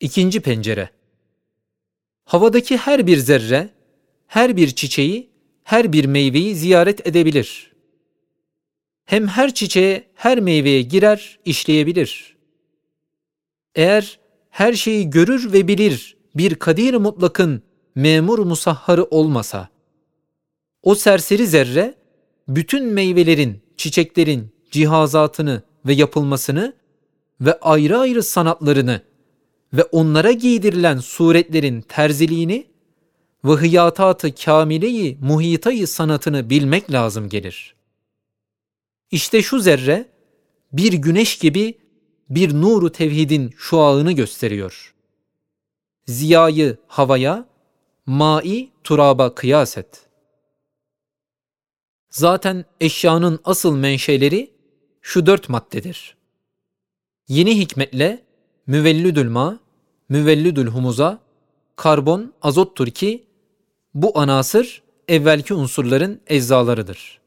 İkinci pencere. Havadaki her bir zerre, her bir çiçeği, her bir meyveyi ziyaret edebilir. Hem her çiçeğe, her meyveye girer, işleyebilir. Eğer her şeyi görür ve bilir bir kadir mutlakın memur musahharı olmasa, o serseri zerre bütün meyvelerin, çiçeklerin cihazatını ve yapılmasını ve ayrı ayrı sanatlarını ve onlara giydirilen suretlerin terziliğini ve hıyatatı kamileyi muhitayı sanatını bilmek lazım gelir. İşte şu zerre bir güneş gibi bir nuru tevhidin şuağını gösteriyor. Ziyayı havaya, mai turaba kıyas et. Zaten eşyanın asıl menşeleri şu dört maddedir. Yeni hikmetle müvellüdül ma, müvellüdül humuza, karbon, azottur ki bu anasır evvelki unsurların eczalarıdır.